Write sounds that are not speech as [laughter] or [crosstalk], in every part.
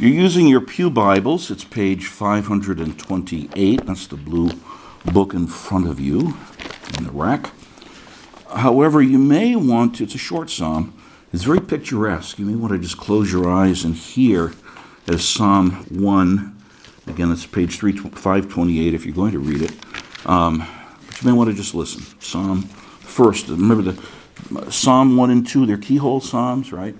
You're using your Pew Bibles. It's page 528. That's the blue book in front of you in the rack. However, you may want to, it's a short psalm, it's very picturesque. You may want to just close your eyes and hear as Psalm 1. Again, it's page 3, 528 if you're going to read it. Um, but you may want to just listen. Psalm first, remember the Psalm 1 and 2, they're keyhole psalms, right?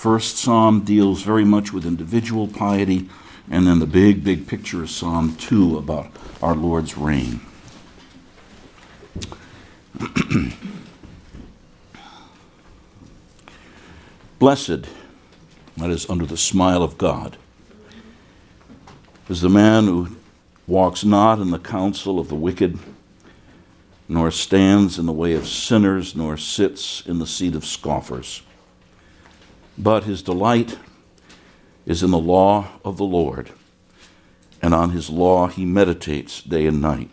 First Psalm deals very much with individual piety, and then the big, big picture is Psalm 2 about our Lord's reign. [clears throat] Blessed, that is, under the smile of God, is the man who walks not in the counsel of the wicked, nor stands in the way of sinners, nor sits in the seat of scoffers. But his delight is in the law of the Lord, and on his law he meditates day and night.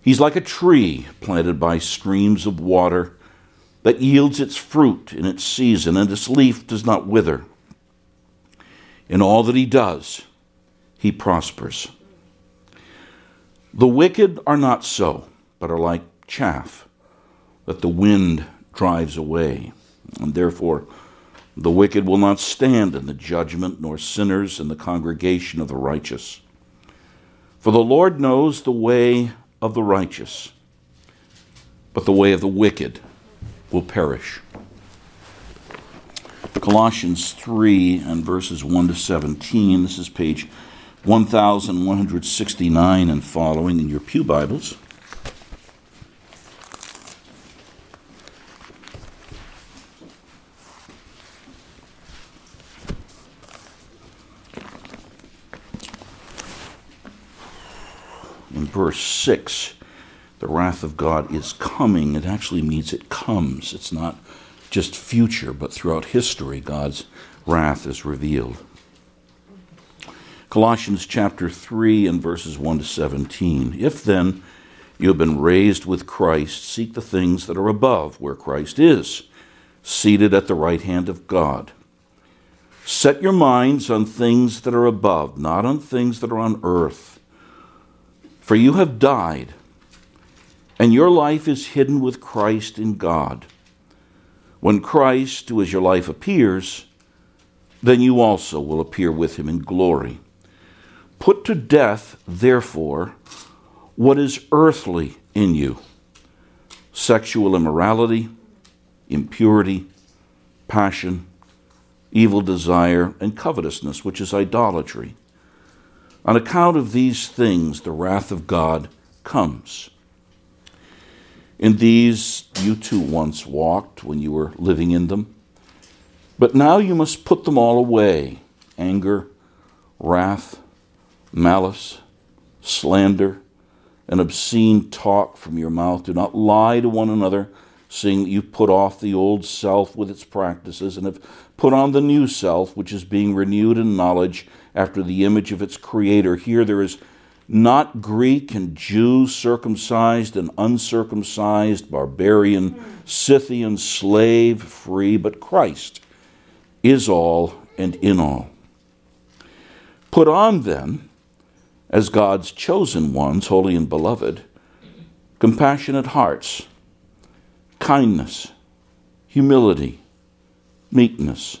He's like a tree planted by streams of water that yields its fruit in its season, and its leaf does not wither. In all that he does, he prospers. The wicked are not so, but are like chaff that the wind drives away. And therefore, the wicked will not stand in the judgment, nor sinners in the congregation of the righteous. For the Lord knows the way of the righteous, but the way of the wicked will perish. Colossians 3 and verses 1 to 17. This is page 1169 and following in your Pew Bibles. In verse 6, the wrath of God is coming. It actually means it comes. It's not just future, but throughout history, God's wrath is revealed. Colossians chapter 3 and verses 1 to 17. If then you have been raised with Christ, seek the things that are above, where Christ is, seated at the right hand of God. Set your minds on things that are above, not on things that are on earth. For you have died and your life is hidden with Christ in God. When Christ, who is your life, appears, then you also will appear with him in glory. Put to death, therefore, what is earthly in you sexual immorality, impurity, passion, evil desire, and covetousness, which is idolatry. On account of these things, the wrath of God comes. In these you too once walked when you were living in them. But now you must put them all away anger, wrath, malice, slander, and obscene talk from your mouth. Do not lie to one another, seeing that you've put off the old self with its practices and have put on the new self, which is being renewed in knowledge after the image of its creator. Here there is not Greek and Jew, circumcised and uncircumcised, barbarian, Scythian, slave, free, but Christ is all and in all. Put on then, as God's chosen ones, holy and beloved, compassionate hearts, kindness, humility, meekness,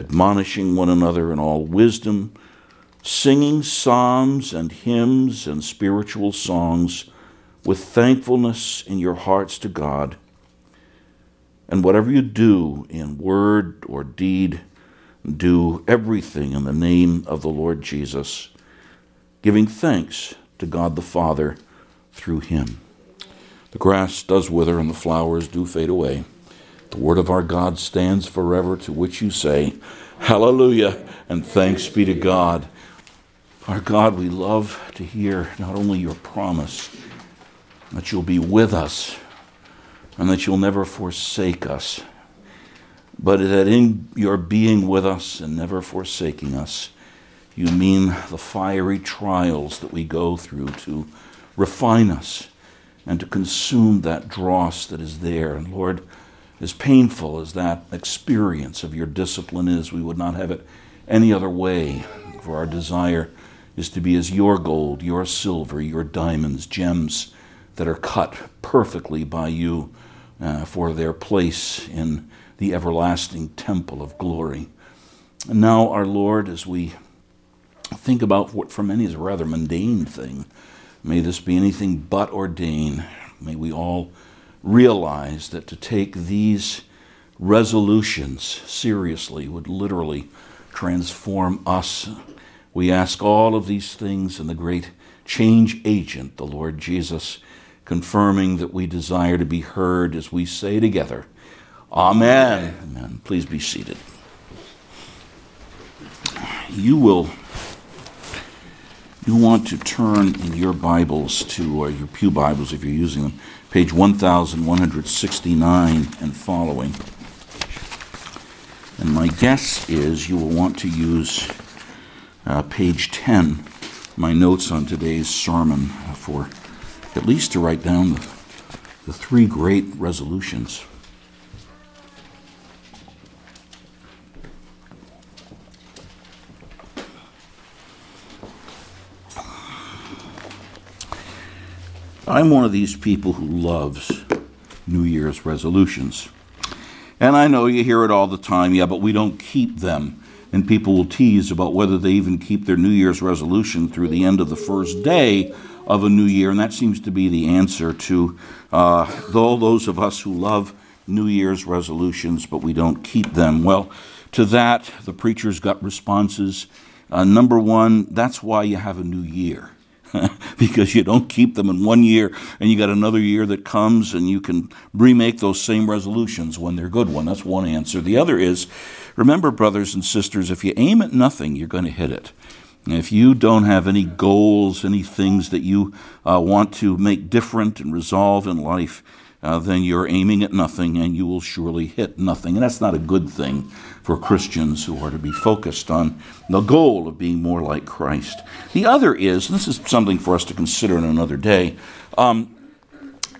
admonishing one another in all wisdom singing psalms and hymns and spiritual songs with thankfulness in your hearts to God. And whatever you do in word or deed, do everything in the name of the Lord Jesus, giving thanks to God the Father through him. The grass does wither and the flowers do fade away, The word of our God stands forever, to which you say, Hallelujah, and thanks be to God. Our God, we love to hear not only your promise that you'll be with us and that you'll never forsake us, but that in your being with us and never forsaking us, you mean the fiery trials that we go through to refine us and to consume that dross that is there. And Lord, as painful as that experience of your discipline is, we would not have it any other way, for our desire is to be as your gold, your silver, your diamonds, gems that are cut perfectly by you uh, for their place in the everlasting temple of glory. And now, our Lord, as we think about what for many is a rather mundane thing, may this be anything but ordained. May we all realize that to take these resolutions seriously would literally transform us. We ask all of these things in the great change agent, the Lord Jesus, confirming that we desire to be heard as we say together, Amen. Amen. Please be seated. You will you want to turn in your Bibles to, or your Pew Bibles if you're using them, page 1169 and following. And my guess is you will want to use uh, page 10, my notes on today's sermon, for at least to write down the, the three great resolutions. I'm one of these people who loves New Year's resolutions. And I know you hear it all the time, yeah, but we don't keep them. And people will tease about whether they even keep their New Year's resolution through the end of the first day of a new year. And that seems to be the answer to uh, all those of us who love New Year's resolutions, but we don't keep them. Well, to that, the preachers got responses. Uh, number one, that's why you have a new year. [laughs] because you don't keep them in one year and you got another year that comes and you can remake those same resolutions when they're good one. That's one answer. The other is remember brothers and sisters if you aim at nothing you're going to hit it. If you don't have any goals any things that you uh, want to make different and resolve in life uh, then you're aiming at nothing and you will surely hit nothing. And that's not a good thing for Christians who are to be focused on the goal of being more like Christ. The other is, this is something for us to consider in another day, um,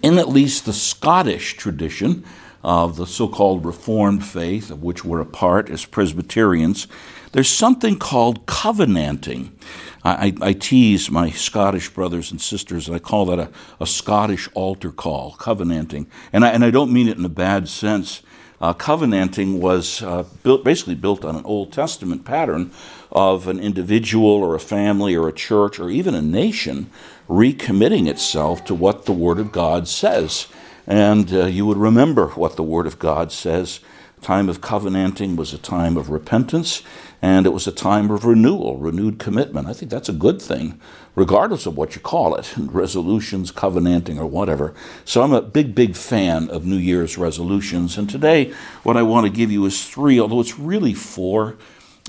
in at least the Scottish tradition of the so called Reformed faith, of which we're a part as Presbyterians, there's something called covenanting. I, I, tease my Scottish brothers and sisters, and I call that a, a Scottish altar call, covenanting. And I, and I don't mean it in a bad sense. Uh, covenanting was uh, built, basically built on an Old Testament pattern of an individual or a family or a church or even a nation recommitting itself to what the Word of God says. And uh, you would remember what the Word of God says. Time of covenanting was a time of repentance and it was a time of renewal, renewed commitment. I think that's a good thing, regardless of what you call it [laughs] resolutions, covenanting, or whatever. So I'm a big, big fan of New Year's resolutions. And today, what I want to give you is three, although it's really four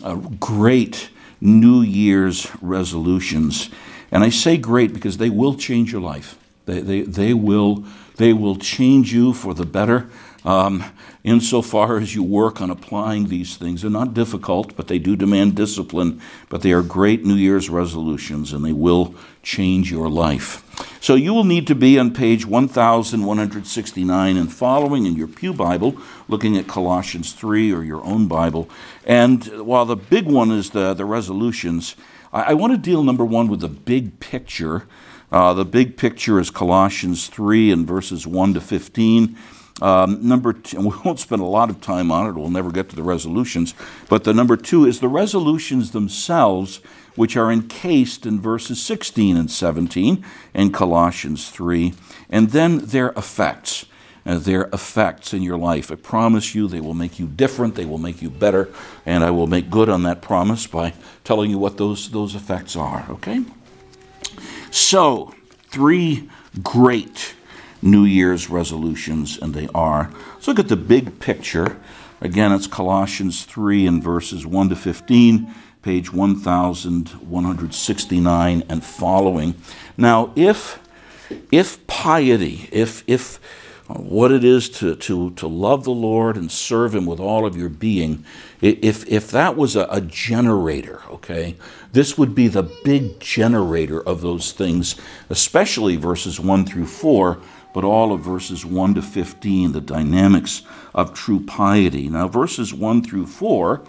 uh, great New Year's resolutions. And I say great because they will change your life. They, they, they, will, they will change you for the better. Um, insofar as you work on applying these things. They're not difficult, but they do demand discipline. But they are great New Year's resolutions, and they will change your life. So you will need to be on page 1169 and following in your Pew Bible, looking at Colossians 3 or your own Bible. And while the big one is the, the resolutions, I, I want to deal, number one, with the big picture. Uh, the big picture is Colossians 3 and verses 1 to 15. Um, number two, and we won't spend a lot of time on it, we'll never get to the resolutions, but the number two is the resolutions themselves, which are encased in verses 16 and 17 in Colossians 3, and then their effects. Uh, their effects in your life. I promise you they will make you different, they will make you better, and I will make good on that promise by telling you what those, those effects are, okay? So, three great New Year's resolutions, and they are. Let's look at the big picture. Again, it's Colossians 3 and verses 1 to 15, page 1169 and following. Now, if if piety, if if uh, what it is to, to, to love the Lord and serve Him with all of your being, if, if that was a, a, generator, okay, this would be the big generator of those things, especially verses 1 through 4, but all of verses 1 to 15, the dynamics of true piety. Now, verses 1 through 4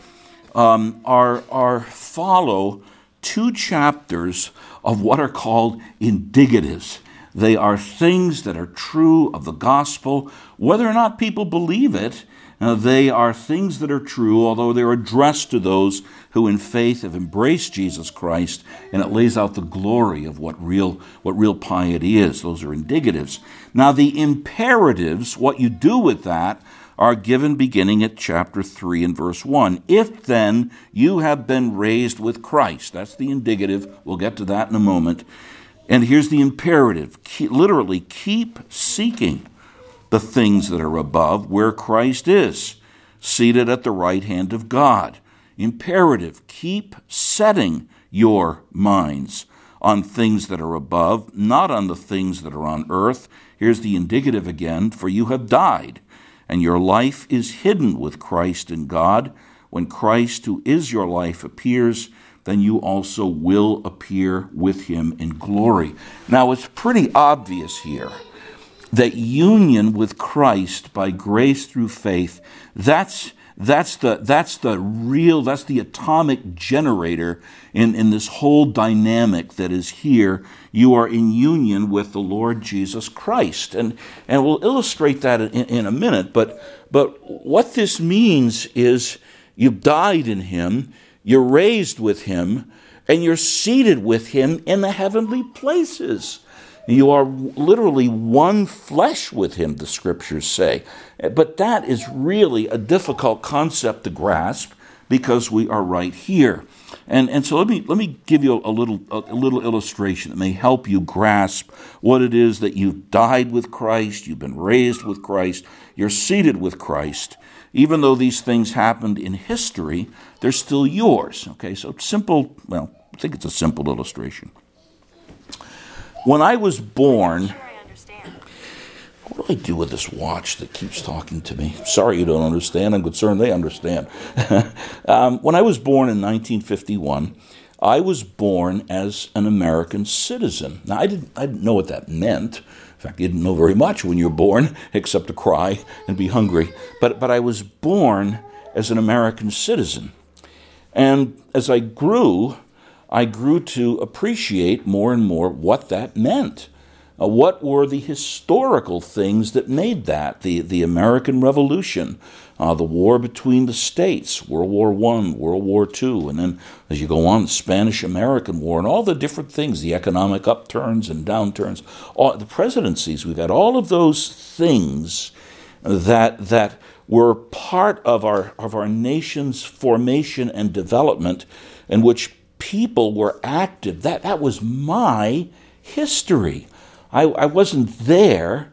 um, are, are follow two chapters of what are called indicatives. They are things that are true of the gospel, whether or not people believe it. Uh, they are things that are true, although they're addressed to those who in faith have embraced Jesus Christ, and it lays out the glory of what real, what real piety is. Those are indicatives. Now, the imperatives, what you do with that, are given beginning at chapter 3 and verse 1. If then you have been raised with Christ, that's the indicative. We'll get to that in a moment. And here's the imperative keep, literally, keep seeking the things that are above where Christ is, seated at the right hand of God. Imperative, keep setting your minds on things that are above, not on the things that are on earth. Here's the indicative again for you have died, and your life is hidden with Christ in God. When Christ, who is your life, appears, then you also will appear with him in glory. Now, it's pretty obvious here that union with Christ by grace through faith, that's, that's, the, that's the real, that's the atomic generator in, in this whole dynamic that is here. You are in union with the Lord Jesus Christ. And, and we'll illustrate that in, in a minute, but, but what this means is you've died in him you're raised with him, and you're seated with him in the heavenly places. You are literally one flesh with him, the scriptures say. But that is really a difficult concept to grasp because we are right here. And, and so let me, let me give you a little, a little illustration that may help you grasp what it is that you've died with Christ, you've been raised with Christ, you're seated with Christ. Even though these things happened in history, they're still yours. Okay, so simple, well, I think it's a simple illustration. When I was born, what do I do with this watch that keeps talking to me? Sorry you don't understand. I'm concerned they understand. [laughs] um, when I was born in 1951, I was born as an American citizen. Now, I didn't, I didn't know what that meant. In fact, you didn't know very much when you were born, [laughs] except to cry and be hungry. But, but I was born as an American citizen. And as I grew, I grew to appreciate more and more what that meant. Uh, what were the historical things that made that? The, the American Revolution, uh, the war between the states, World War I, World War II, and then as you go on, the Spanish American War, and all the different things, the economic upturns and downturns, all, the presidencies, we've had all of those things that, that were part of our, of our nation's formation and development in which people were active. That, that was my history. I, I wasn't there,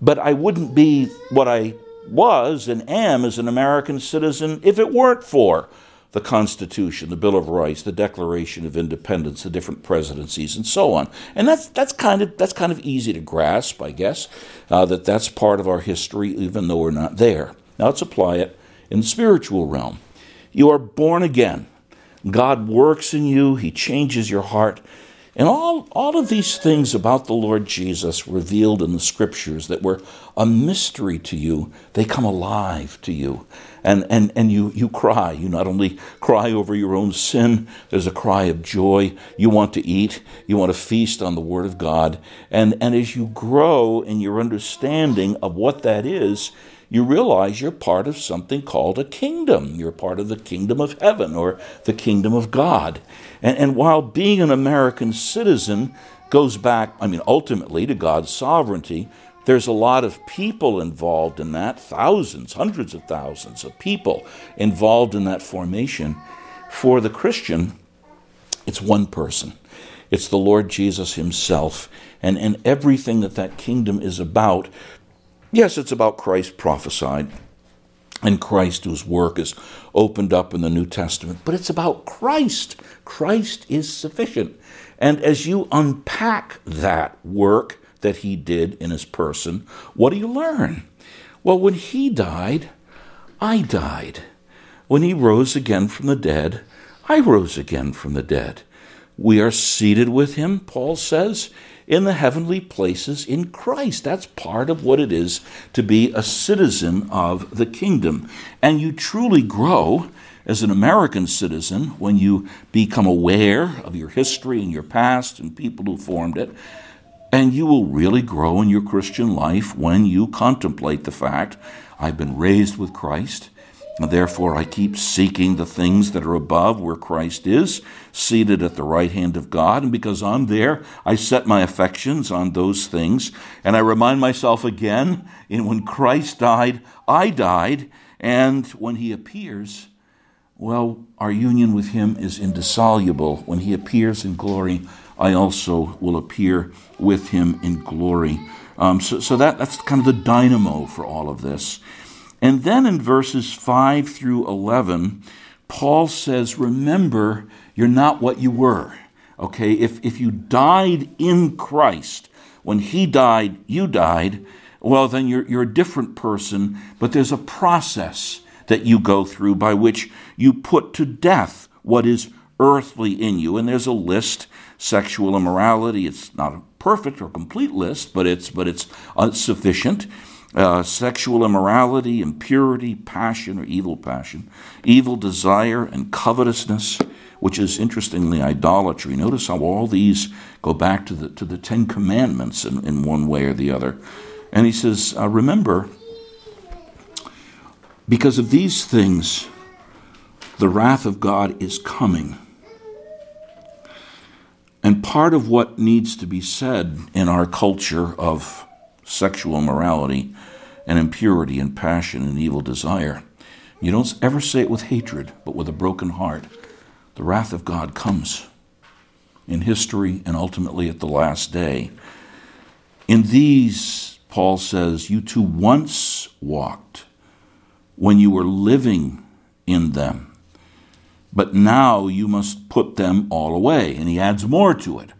but I wouldn't be what I was and am as an American citizen if it weren't for the Constitution, the Bill of Rights, the Declaration of Independence, the different presidencies, and so on. And that's that's kind of that's kind of easy to grasp, I guess, uh, that that's part of our history, even though we're not there. Now let's apply it in the spiritual realm. You are born again. God works in you. He changes your heart. And all, all of these things about the Lord Jesus revealed in the scriptures that were a mystery to you, they come alive to you. And, and, and you, you cry. You not only cry over your own sin, there's a cry of joy. You want to eat, you want to feast on the Word of God. And, and as you grow in your understanding of what that is, you realize you're part of something called a kingdom. You're part of the kingdom of heaven or the kingdom of God. And, and while being an American citizen goes back, I mean, ultimately to God's sovereignty, there's a lot of people involved in that, thousands, hundreds of thousands of people involved in that formation. For the Christian, it's one person. It's the Lord Jesus Himself and, and everything that that kingdom is about. Yes, it's about Christ prophesied and Christ whose work is opened up in the New Testament, but it's about Christ. Christ is sufficient. And as you unpack that work that he did in his person, what do you learn? Well, when he died, I died. When he rose again from the dead, I rose again from the dead. We are seated with him, Paul says, in the heavenly places in Christ. That's part of what it is to be a citizen of the kingdom. And you truly grow as an American citizen when you become aware of your history and your past and people who formed it. And you will really grow in your Christian life when you contemplate the fact I've been raised with Christ. And therefore, I keep seeking the things that are above where Christ is, seated at the right hand of God. And because I'm there, I set my affections on those things. And I remind myself again in when Christ died, I died. And when he appears, well, our union with him is indissoluble. When he appears in glory, I also will appear with him in glory. Um, so, so that, that's kind of the dynamo for all of this. And then in verses 5 through 11, Paul says, Remember, you're not what you were. Okay, if, if you died in Christ, when he died, you died, well, then you're, you're a different person, but there's a process that you go through by which you put to death what is earthly in you. And there's a list sexual immorality. It's not a perfect or complete list, but it's, but it's sufficient uh, sexual immorality, impurity, passion or evil passion, evil desire, and covetousness, which is interestingly idolatry. Notice how all these go back to the, to the Ten Commandments in, in one way or the other. And he says, uh, Remember, because of these things, the wrath of God is coming. And part of what needs to be said in our culture of sexual morality and impurity and passion and evil desire. You don't ever say it with hatred, but with a broken heart. The wrath of God comes in history and ultimately at the last day. In these, Paul says, you too once walked when you were living in them. But now you must put them all away. And he adds more to it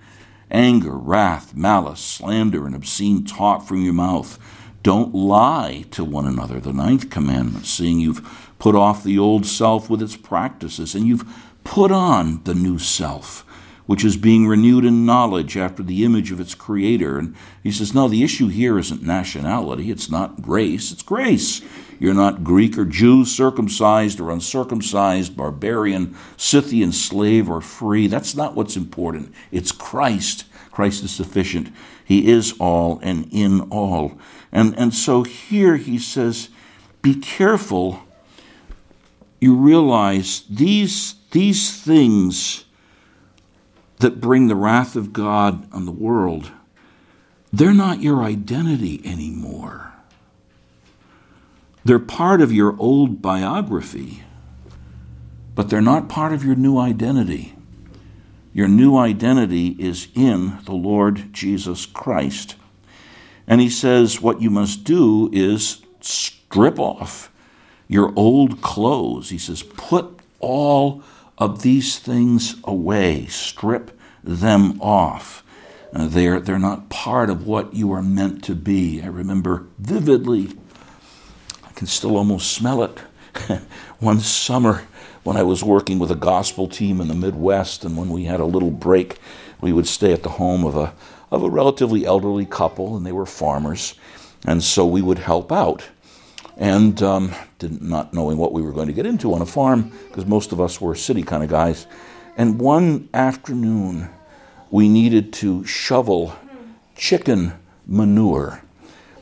anger, wrath, malice, slander, and obscene talk from your mouth. Don't lie to one another. The ninth commandment, seeing you've put off the old self with its practices, and you've put on the new self, which is being renewed in knowledge after the image of its creator. And he says, No, the issue here isn't nationality, it's not race, it's grace. You're not Greek or Jew, circumcised or uncircumcised, barbarian, Scythian, slave or free. That's not what's important. It's Christ. Christ is sufficient. He is all and in all. And, and so here he says, be careful. You realize these, these things that bring the wrath of God on the world, they're not your identity anymore. They're part of your old biography, but they're not part of your new identity. Your new identity is in the Lord Jesus Christ. And he says, What you must do is strip off your old clothes. He says, Put all of these things away, strip them off. Uh, they're, they're not part of what you are meant to be. I remember vividly I can still almost smell it. [laughs] One summer, when I was working with a gospel team in the Midwest, and when we had a little break, we would stay at the home of a of a relatively elderly couple, and they were farmers, and so we would help out. And um, did not knowing what we were going to get into on a farm, because most of us were city kind of guys. And one afternoon, we needed to shovel chicken manure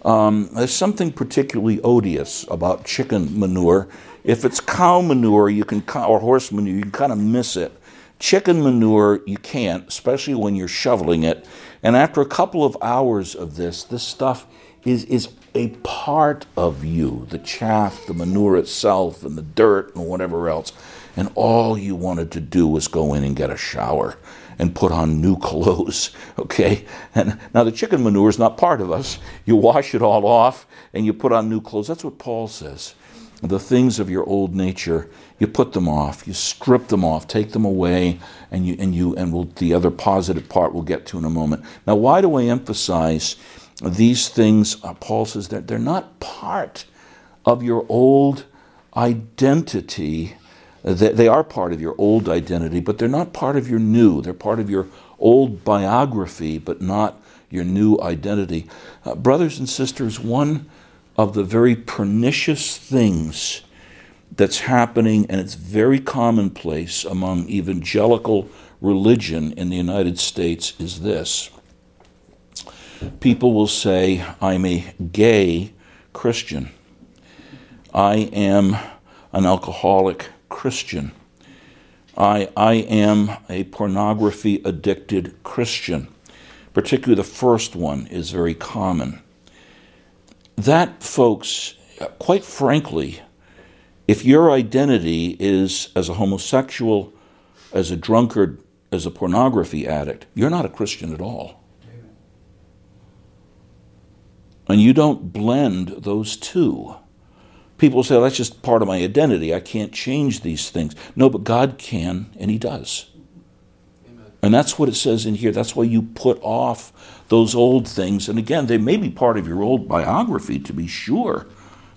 um, there's something particularly odious about chicken manure. If it's cow manure, you can or horse manure, you can kind of miss it. Chicken manure, you can't, especially when you're shoveling it. And after a couple of hours of this, this stuff is is a part of you the chaff, the manure itself, and the dirt, and whatever else. And all you wanted to do was go in and get a shower and put on new [laughs] clothes. Okay? And now the chicken manure is not part of us. You wash it all off and you put on new clothes. That's what Paul says. The things of your old nature, you put them off, you strip them off, take them away, and you and you and we'll, the other positive part we'll get to in a moment. Now, why do I emphasize these things? Uh, Paul says that they're not part of your old identity they are part of your old identity, but they're not part of your new. They're part of your old biography, but not your new identity. Uh, brothers and sisters, one of the very pernicious things that's happening, and it's very commonplace among evangelical religion in the United States, is this. People will say, I'm a gay Christian. I am an alcoholic Christian. I, I am a pornography addicted Christian. Particularly the first one is very common. That, folks, quite frankly, if your identity is as a homosexual, as a drunkard, as a pornography addict, you're not a Christian at all. And you don't blend those two. People say, oh, that's just part of my identity. I can't change these things. No, but God can, and He does. Amen. And that's what it says in here. That's why you put off those old things. And again, they may be part of your old biography, to be sure,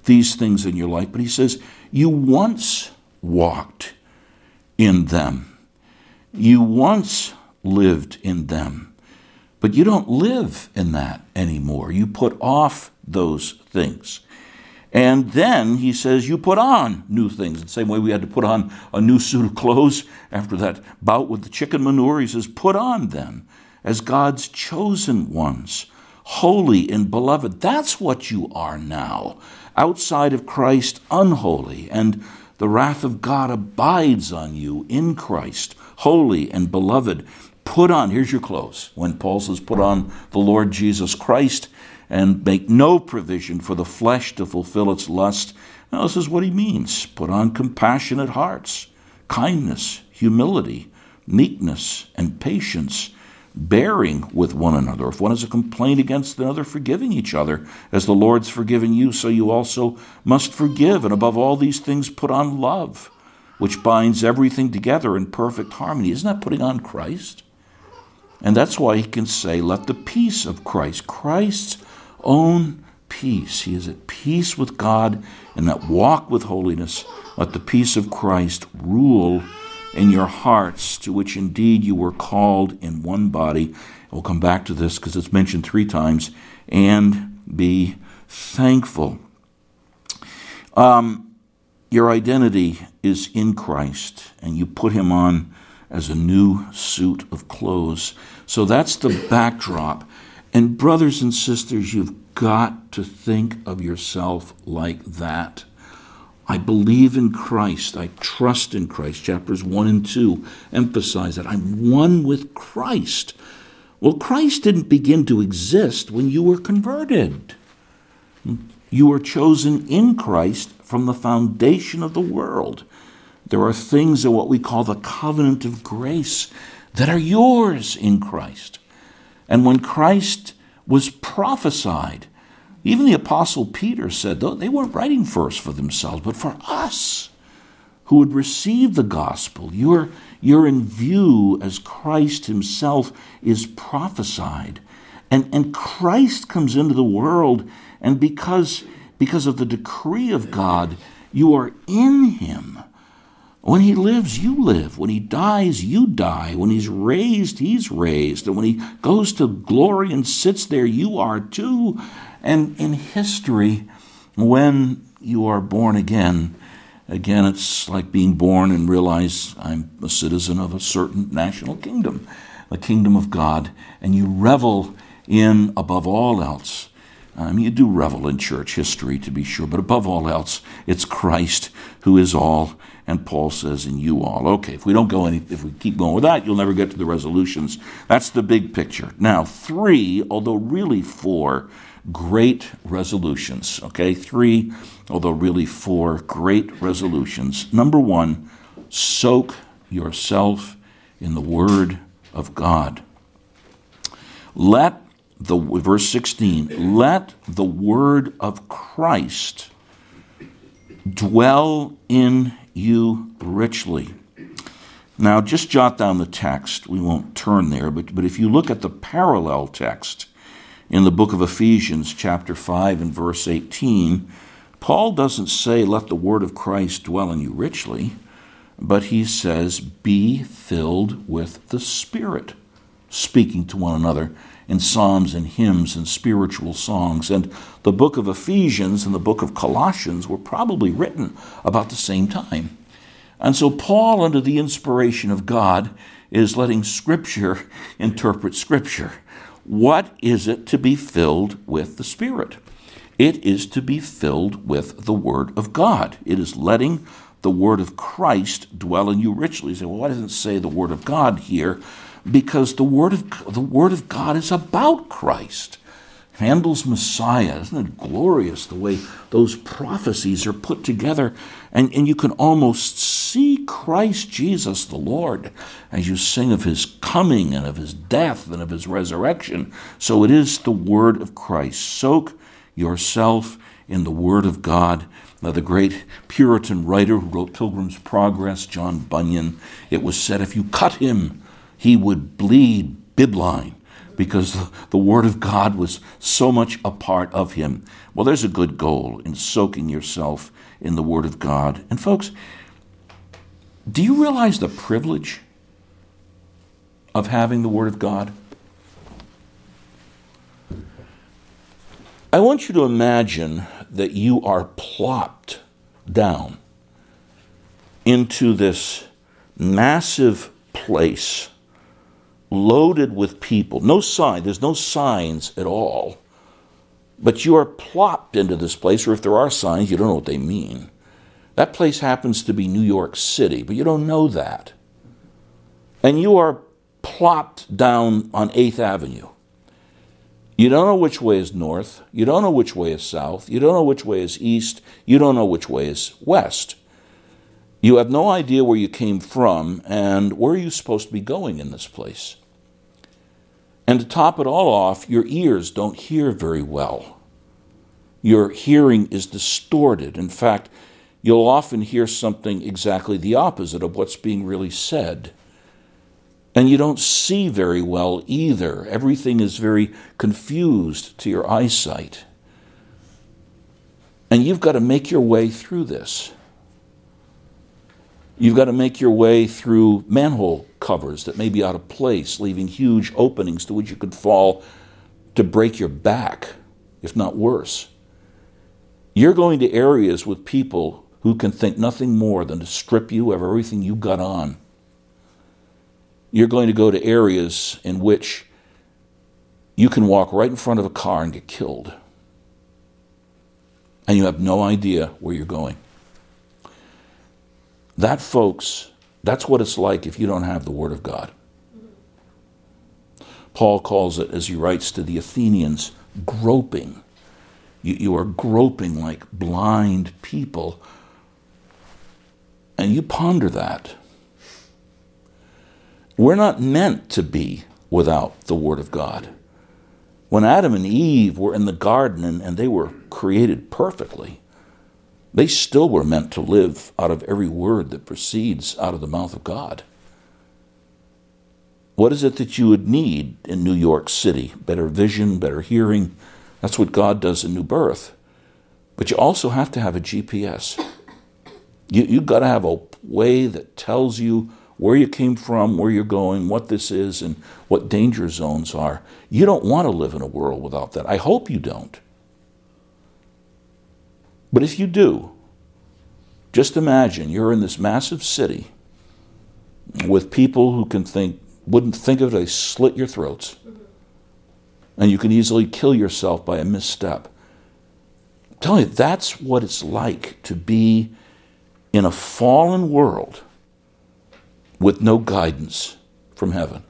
these things in your life. But He says, you once walked in them, you once lived in them. But you don't live in that anymore. You put off those things. And then he says, You put on new things. The same way we had to put on a new suit of clothes after that bout with the chicken manure. He says, Put on then as God's chosen ones, holy and beloved. That's what you are now. Outside of Christ, unholy. And the wrath of God abides on you in Christ, holy and beloved. Put on, here's your clothes. When Paul says, Put on the Lord Jesus Christ and make no provision for the flesh to fulfill its lust. Now, this is what he means put on compassionate hearts, kindness, humility, meekness, and patience, bearing with one another. If one has a complaint against another, forgiving each other. As the Lord's forgiven you, so you also must forgive. And above all these things, put on love, which binds everything together in perfect harmony. Isn't that putting on Christ? And that's why he can say, Let the peace of Christ, Christ's own peace. He is at peace with God in that walk with holiness. Let the peace of Christ rule in your hearts, to which indeed you were called in one body. We'll come back to this because it's mentioned three times. And be thankful. Um, your identity is in Christ, and you put him on as a new suit of clothes. So that's the backdrop. And, brothers and sisters, you've got to think of yourself like that. I believe in Christ. I trust in Christ. Chapters 1 and 2 emphasize that I'm one with Christ. Well, Christ didn't begin to exist when you were converted. You were chosen in Christ from the foundation of the world. There are things in what we call the covenant of grace that are yours in Christ. And when Christ was prophesied, even the Apostle Peter said though they weren't writing first for themselves, but for us who would receive the gospel. You're, you're in view as Christ himself is prophesied. And, and Christ comes into the world, and because, because of the decree of God, you are in him. When he lives, you live. When he dies, you die. When he's raised, he's raised. And when he goes to glory and sits there, you are too. And in history, when you are born again, again, it's like being born and realize I'm a citizen of a certain national kingdom, the kingdom of God, and you revel in, above all else, I mean, you do revel in church history, to be sure, but above all else, it's Christ who is all and Paul says, "In you all." Okay, if we don't go any, if we keep going with that, you'll never get to the resolutions. That's the big picture. Now, three, although really four, great resolutions. Okay, three, although really four great resolutions. Number one, soak yourself in the Word of God. Let the verse 16, let the word of Christ dwell in you richly. Now, just jot down the text. We won't turn there, but, but if you look at the parallel text in the book of Ephesians, chapter 5, and verse 18, Paul doesn't say, Let the word of Christ dwell in you richly, but he says, Be filled with the Spirit, speaking to one another in psalms and hymns and spiritual songs. And the book of Ephesians and the book of Colossians were probably written about the same time. And so, Paul, under the inspiration of God, is letting Scripture [laughs] interpret Scripture. What is it to be filled with the Spirit? It is to be filled with the Word of God. It is letting the Word of Christ dwell in you richly. You say, well, why doesn't it say the Word of God here? Because the Word of, the Word of God is about Christ. Handel's Messiah. Isn't it glorious the way those prophecies are put together? And, and you can almost see Christ Jesus the Lord as you sing of his coming and of his death and of his resurrection. So it is the word of Christ. Soak yourself in the word of God. Now, the great Puritan writer who wrote Pilgrim's Progress, John Bunyan, it was said if you cut him, he would bleed bibline because the Word of God was so much a part of him. Well, there's a good goal in soaking yourself in the Word of God. And, folks, do you realize the privilege of having the Word of God? I want you to imagine that you are plopped down into this massive place loaded with people. No sign, there's no signs at all. But you are plopped into this place, or if there are signs, you don't know what they mean. That place happens to be New York City, but you don't know that. And you are plopped down on 8th Avenue. You don't know which way is north. You don't know which way is south. You don't know which way is east. You don't know which way is west. You have no idea where you came from and where are you supposed to be going in this place. And to top it all off, your ears don't hear very well. Your hearing is distorted. In fact, you'll often hear something exactly the opposite of what's being really said. And you don't see very well either. Everything is very confused to your eyesight. And you've got to make your way through this. You've got to make your way through manhole covers that may be out of place, leaving huge openings to which you could fall to break your back, if not worse. You're going to areas with people who can think nothing more than to strip you of everything you got on. You're going to go to areas in which you can walk right in front of a car and get killed. And you have no idea where you're going. That, folks, that's what it's like if you don't have the Word of God. Paul calls it, as he writes to the Athenians, groping. You, you are groping like blind people. And you ponder that. We're not meant to be without the Word of God. When Adam and Eve were in the garden and, and they were created perfectly, they still were meant to live out of every word that proceeds out of the mouth of God. What is it that you would need in New York City? Better vision, better hearing. That's what God does in new birth. But you also have to have a GPS. You, you've got to have a way that tells you where you came from, where you're going, what this is, and what danger zones are. You don't want to live in a world without that. I hope you don't. But if you do, just imagine you're in this massive city with people who can think, wouldn't think of it, they slit your throats. And you can easily kill yourself by a misstep. I'm telling you, that's what it's like to be in a fallen world with no guidance from heaven.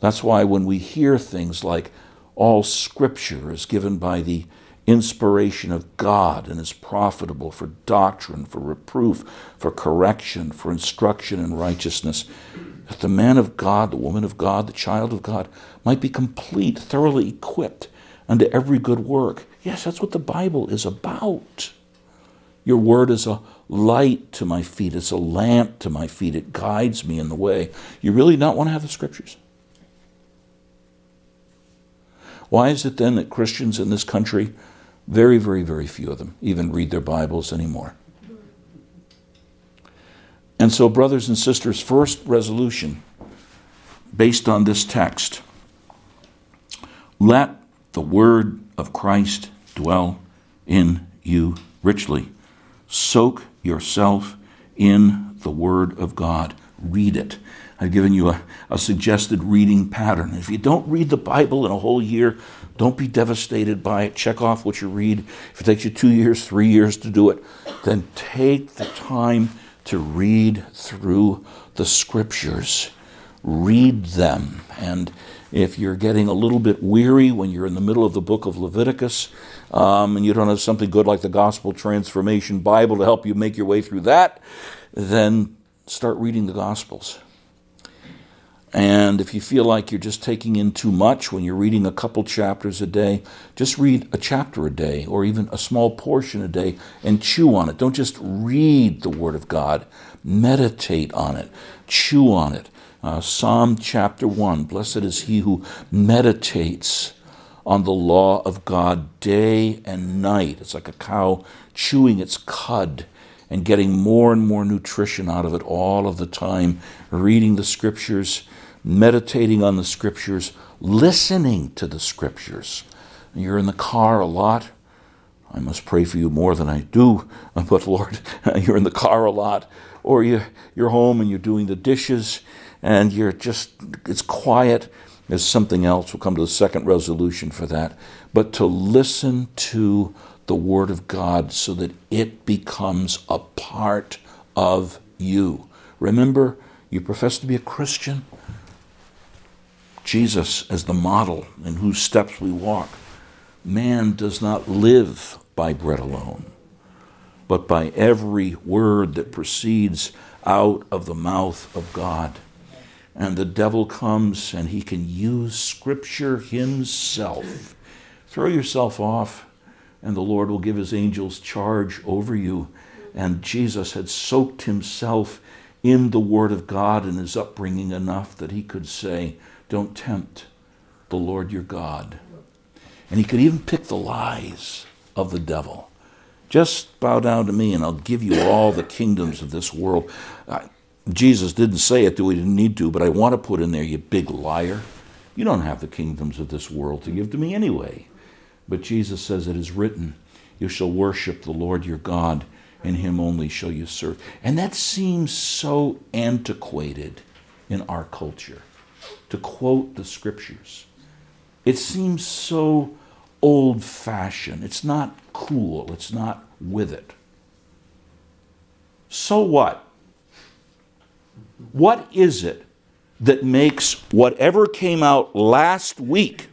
That's why when we hear things like, all scripture is given by the inspiration of God and is profitable for doctrine, for reproof, for correction, for instruction in righteousness, that the man of God, the woman of God, the child of God might be complete, thoroughly equipped unto every good work. Yes, that's what the Bible is about. Your word is a light to my feet, it's a lamp to my feet, it guides me in the way. You really not want to have the scriptures? Why is it then that Christians in this country, very, very, very few of them, even read their Bibles anymore? And so, brothers and sisters, first resolution based on this text let the word of Christ dwell in you richly. Soak yourself in the Word of God. Read it. I've given you a, a, suggested reading pattern. If you don't read the Bible in a whole year, don't be devastated by it. Check off what you read. If it takes you two years, three years to do it, then take the time to read through the Scriptures. Read them. And if you're getting a little bit weary when you're in the middle of the book of Leviticus, um, and you don't have something good like the Gospel Transformation Bible to help you make your way through that, then start reading the Gospels. And if you feel like you're just taking in too much when you're reading a couple chapters a day, just read a chapter a day or even a small portion a day and chew on it. Don't just read the Word of God, meditate on it, chew on it. Uh, Psalm chapter 1 Blessed is he who meditates on the law of God day and night. It's like a cow chewing its cud and getting more and more nutrition out of it all of the time, reading the scriptures, meditating on the scriptures, listening to the scriptures. You're in the car a lot. I must pray for you more than I do, [laughs] but Lord, [laughs] you're in the car a lot. Or you, you're home and you're doing the dishes and you're just, it's quiet There's something else. We'll come to the second resolution for that. But to listen to the Word of God so that it becomes a part of you. Remember, you profess to be a Christian. Jesus as the model in whose steps we walk. Man does not live by bread alone, but by every word that proceeds out of the mouth of God and the devil comes and he can use Scripture himself. Throw yourself off, and the Lord will give his angels charge over you. And Jesus had soaked himself in the Word of God in his upbringing enough that he could say, Don't tempt the Lord your God. And he could even pick the lies of the devil. Just bow down to me, and I'll give you all the kingdoms of this world. Jesus didn't say it, though he didn't need to, but I want to put in there, you big liar. You don't have the kingdoms of this world to give to me anyway. But Jesus says, It is written, You shall worship the Lord your God, and him only shall you serve. And that seems so antiquated in our culture to quote the scriptures. It seems so old fashioned. It's not cool. It's not with it. So what? What is it that makes whatever came out last week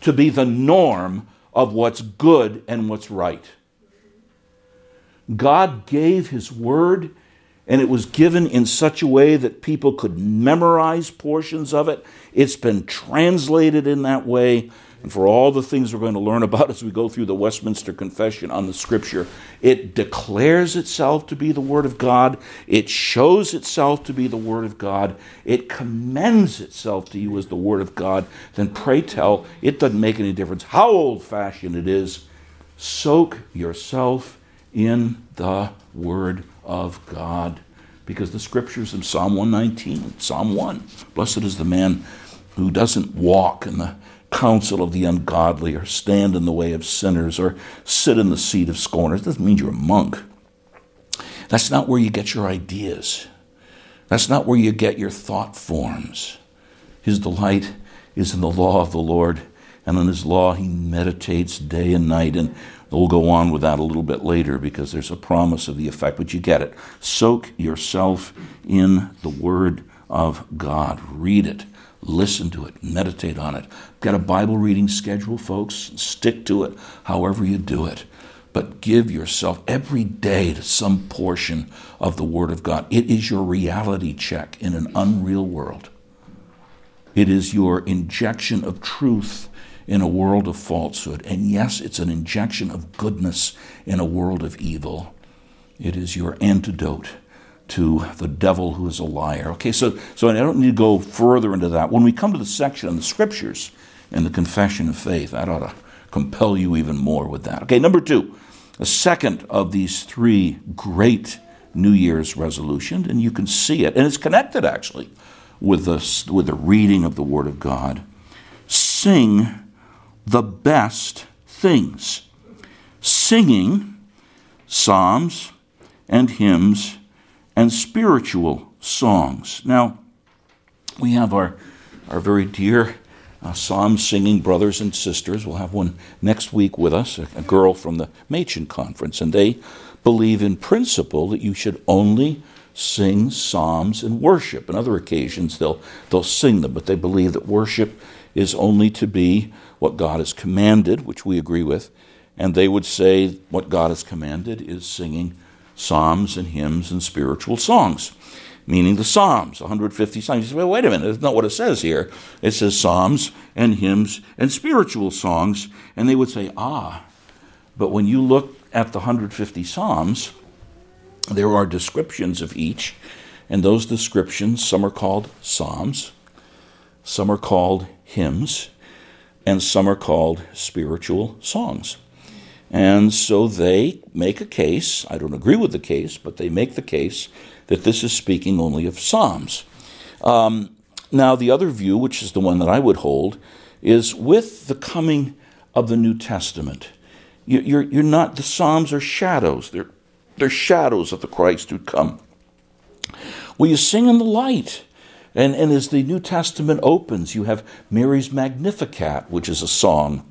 to be the norm of what's good and what's right? God gave His Word, and it was given in such a way that people could memorize portions of it. It's been translated in that way and for all the things we're going to learn [laughs] about as we go through the Westminster Confession on the Scripture. It declares itself to be the Word of God, it shows itself to be the Word of God, it commends itself to you as the Word of God. Then pray tell, it doesn't make any difference how old fashioned it is. Soak yourself in the Word of God. Because the scriptures in Psalm 119, Psalm 1, blessed is the man who doesn't walk in the counsel of the ungodly or stand in the way of sinners or sit in the seat of scorners. Doesn't mean you're a monk. That's not where you get your ideas. That's not where you get your thought forms. His delight is in the law of the Lord, and in his law he meditates day and night. And we'll go on with that a little bit later because there's a promise of the effect, but you get it. Soak yourself in the word of God. Read it Listen to it, meditate on it. Get a Bible reading schedule, folks. Stick to it however you do it. But give yourself every day to some portion of the Word of God. It is your reality check in an unreal world. It is your injection of truth in a world of falsehood. And yes, it's an injection of goodness in a world of evil. It is your antidote to the devil who is a liar. Okay, so, so I don't need to go further into that. When we come to the section in the scriptures and the confession of faith, that ought to compel you even more with that. Okay, number two, the second of these three great New Year's resolutions, and you can see it, and it's connected actually with the, with the reading of the Word of God. Sing the best things. Singing psalms and hymns and spiritual songs. Now, we have our, our very dear uh, psalm singing brothers and sisters. We'll have one next week with us, a, a girl from the Machen Conference, and they believe in principle that you should only sing psalms and worship. On other occasions, they'll, they'll sing them, but they believe that worship is only to be what God has commanded, which we agree with, and they would say what God has commanded is singing psalms and hymns and spiritual songs, meaning the Psalms, 150 Psalms. You say, well, wait a minute, that's not what it says here. It says psalms and hymns and spiritual songs, and they would say, ah, but when you look at the 150 psalms, there are descriptions of each, and those descriptions, some are called psalms, some are called hymns, and some are called spiritual songs. And so they make a case, I don't agree with the case, but they make the case that this is speaking only of Psalms. Um, now, the other view, which is the one that I would hold, is with the coming of the New Testament. You're, you're not, the Psalms are shadows. They're they're shadows of the Christ who'd come. Well, you sing in the light. And, and as the New Testament opens, you have Mary's Magnificat, which is a song.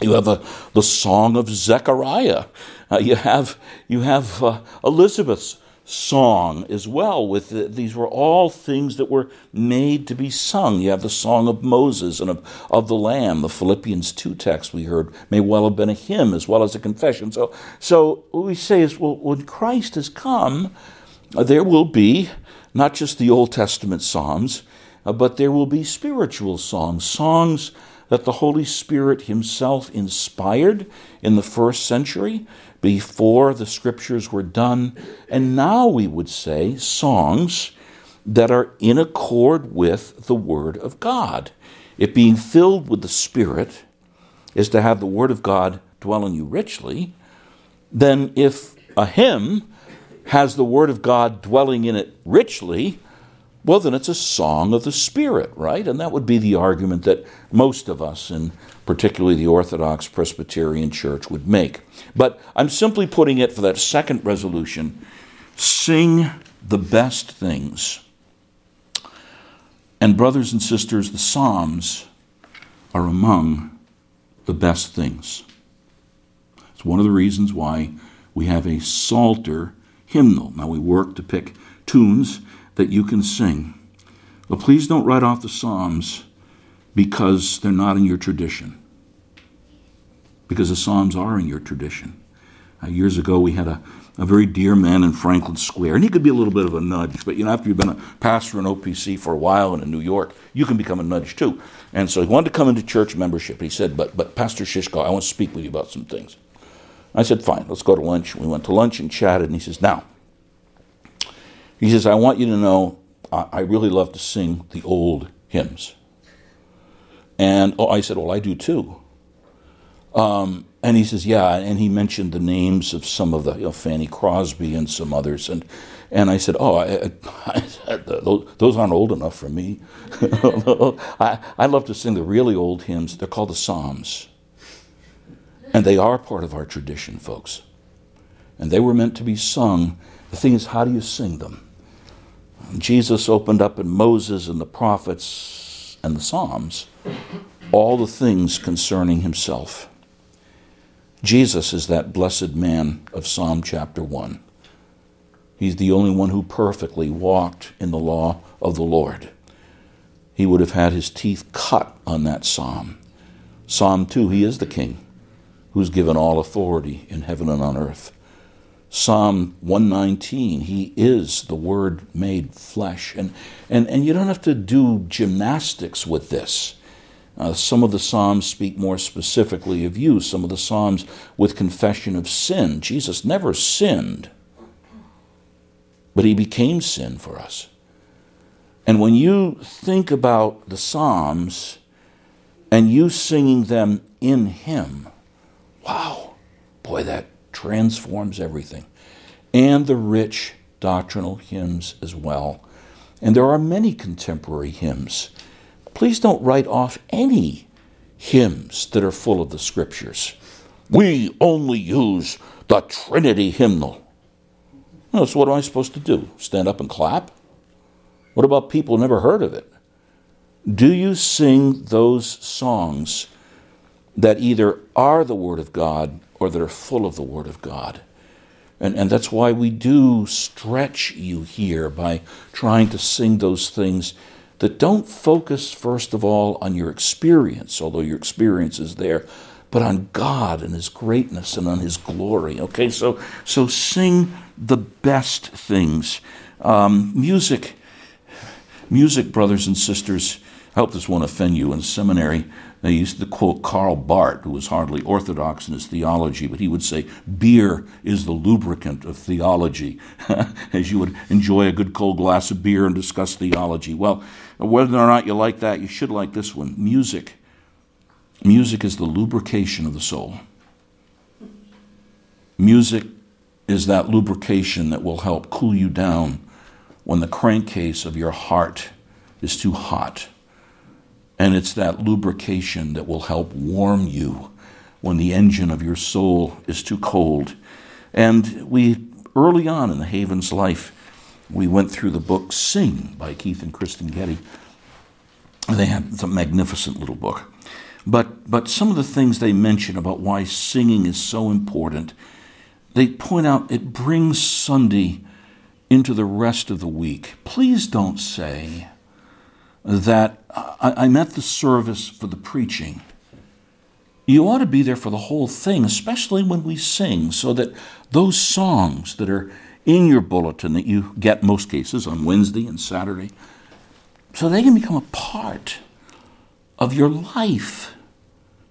You have a, the song of Zechariah. Uh, you have, you have uh, Elizabeth's song as well. With the, these were all things that were made to be sung. You have the song of Moses and of, of the Lamb. The Philippians two text we heard may well have been a hymn as well as a confession. So, so what we say is, well, when Christ has come, uh, there will be not just the Old Testament psalms, uh, but there will be spiritual songs, songs that the Holy Spirit Himself inspired in the first century before the scriptures were done, and now we would say songs that are in accord with the Word of God. It being filled with the Spirit is to have the Word of God dwell in you richly. Then, if a hymn has the Word of God dwelling in it richly, well, then it's a song of the Spirit, right? And that would be the argument that most of us, and particularly the Orthodox Presbyterian Church, would make. But I'm simply putting it for that second resolution sing the best things. And, brothers and sisters, the Psalms are among the best things. It's one of the reasons why we have a Psalter hymnal. Now, we work to pick tunes that you can sing. But please don't write off the Psalms because they're not in your tradition. Because the Psalms are in your tradition. Uh, years ago, we had a, a very dear man in Franklin Square, and he could be a little bit of a nudge, but you know, after you've been a pastor in OPC for a while and in New York, you can become a nudge too. And so he wanted to come into church membership. He said, But, but Pastor Shishko, I want to speak with you about some things. I said, Fine, let's go to lunch. We went to lunch and chatted, and he says, Now, he says, I want you to know I really love to sing the old hymns. And oh, I said, Well, I do too. Um, and he says, Yeah. And he mentioned the names of some of the, you know, Fanny Crosby and some others. And, and I said, Oh, I, I [laughs] said, those aren't old enough for me. [laughs] I, I love to sing the really old hymns. They're called the Psalms. And they are part of our tradition, folks. And they were meant to be sung. The thing is, how do you sing them? Jesus opened up in Moses and the prophets and the Psalms all the things concerning himself. Jesus is that blessed man of Psalm chapter 1. He's the only one who perfectly walked in the law of the Lord. he would have had his teeth cut on that psalm. Psalm 2, he is the king who's given all authority in heaven and on earth. Psalm 119, he is the Word made flesh. And, and, and you don't have to do gymnastics with this. Uh, some of the Psalms speak more specifically of you, some of the Psalms with confession of sin. Jesus never sinned, but he became sin for us. And when you think about the Psalms and you singing them in Him, wow, boy, that transforms everything. And the rich doctrinal hymns as well. And there are many contemporary hymns. Please don't write off any hymns that are full of the scriptures. We only use the Trinity hymnal. So what am I supposed to do? Stand up and clap? What about people who never heard of it? Do you sing those songs that either are the Word of God or that are full of the Word of God. And, and that's why we do stretch you here by trying to sing those things that don't focus, first of all, on your experience, although your experience is there, but on God and His greatness and on His glory. Okay, so, so sing the best things. Um, music, music, brothers and sisters, I hope this won't offend you in seminary. They used to quote Karl Barth, who was hardly orthodox in his theology, but he would say, Beer is the lubricant of theology, [laughs] as you would enjoy a good cold glass of beer and discuss theology. Well, whether or not you like that, you should like this one. Music. Music is the lubrication of the soul. Music is that lubrication that will help cool you down when the crankcase of your heart is too hot and it's that lubrication that will help warm you when the engine of your soul is too cold. And we, early on in the Haven's life, we went through the book Sing by Keith and Kristen Getty. They have it's a magnificent little book. But, but some of the things they mention about why singing is so important, they point out it brings Sunday into the rest of the week. Please don't say, that I, am at the service for the preaching. You ought to be there for the whole thing, especially when we sing, so that those songs that are in your bulletin that you get most cases on Wednesday and Saturday, so they can become a part of your life.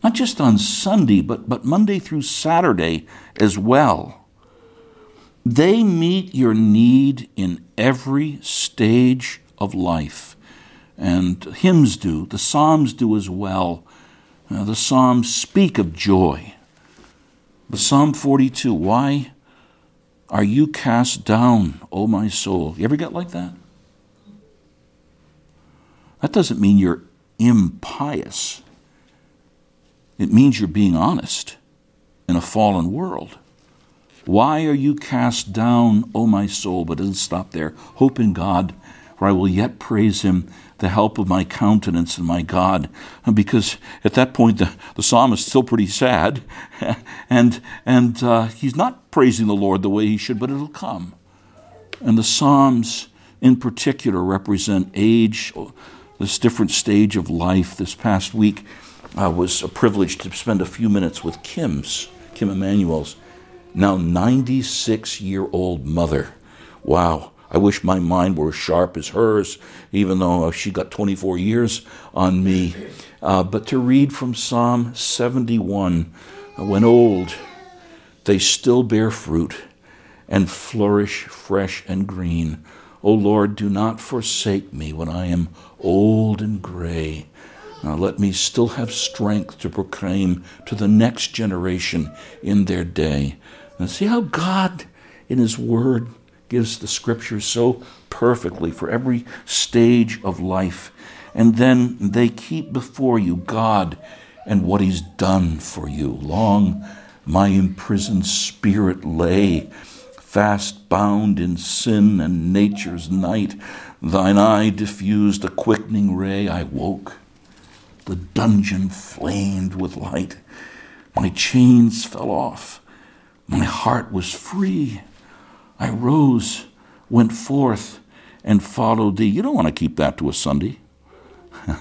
Not just on Sunday, but, but Monday through Saturday as well. They meet your need in every stage of life and hymns do, the Psalms do as well. The Psalms speak of joy. But Psalm 42, why are you cast down, O my soul? You ever get like that? That doesn't mean you're impious. It means you're being honest in a fallen world. Why are you cast down, O my soul? But it doesn't stop there. Hope in God, for I will yet praise him the help of my countenance and my God. Because at that point, the, the psalm is still pretty sad, [laughs] and, and uh, he's not praising the Lord the way he should, but it'll come. And the Psalms, in particular, represent age, this different stage of life. This past week, I was a privilege to spend a few minutes with Kim's, Kim Emanuel's, now 96 year old mother. Wow. I wish my mind were as sharp as hers, even though she got 24 years on me. Uh, but to read from Psalm 71 uh, when old, they still bear fruit and flourish fresh and green. O Lord, do not forsake me when I am old and gray. Now let me still have strength to proclaim to the next generation in their day. And see how God, in His Word, gives the scriptures so perfectly for every stage of life. And then they keep before you God and what He's done for you. Long my imprisoned spirit lay, fast bound in sin and nature's night. Thine eye diffused a quickening ray. I woke. The dungeon flamed with light. My chains fell off. My heart was free. I rose, went forth, and followed thee. You don't want to keep that to a Sunday. [laughs]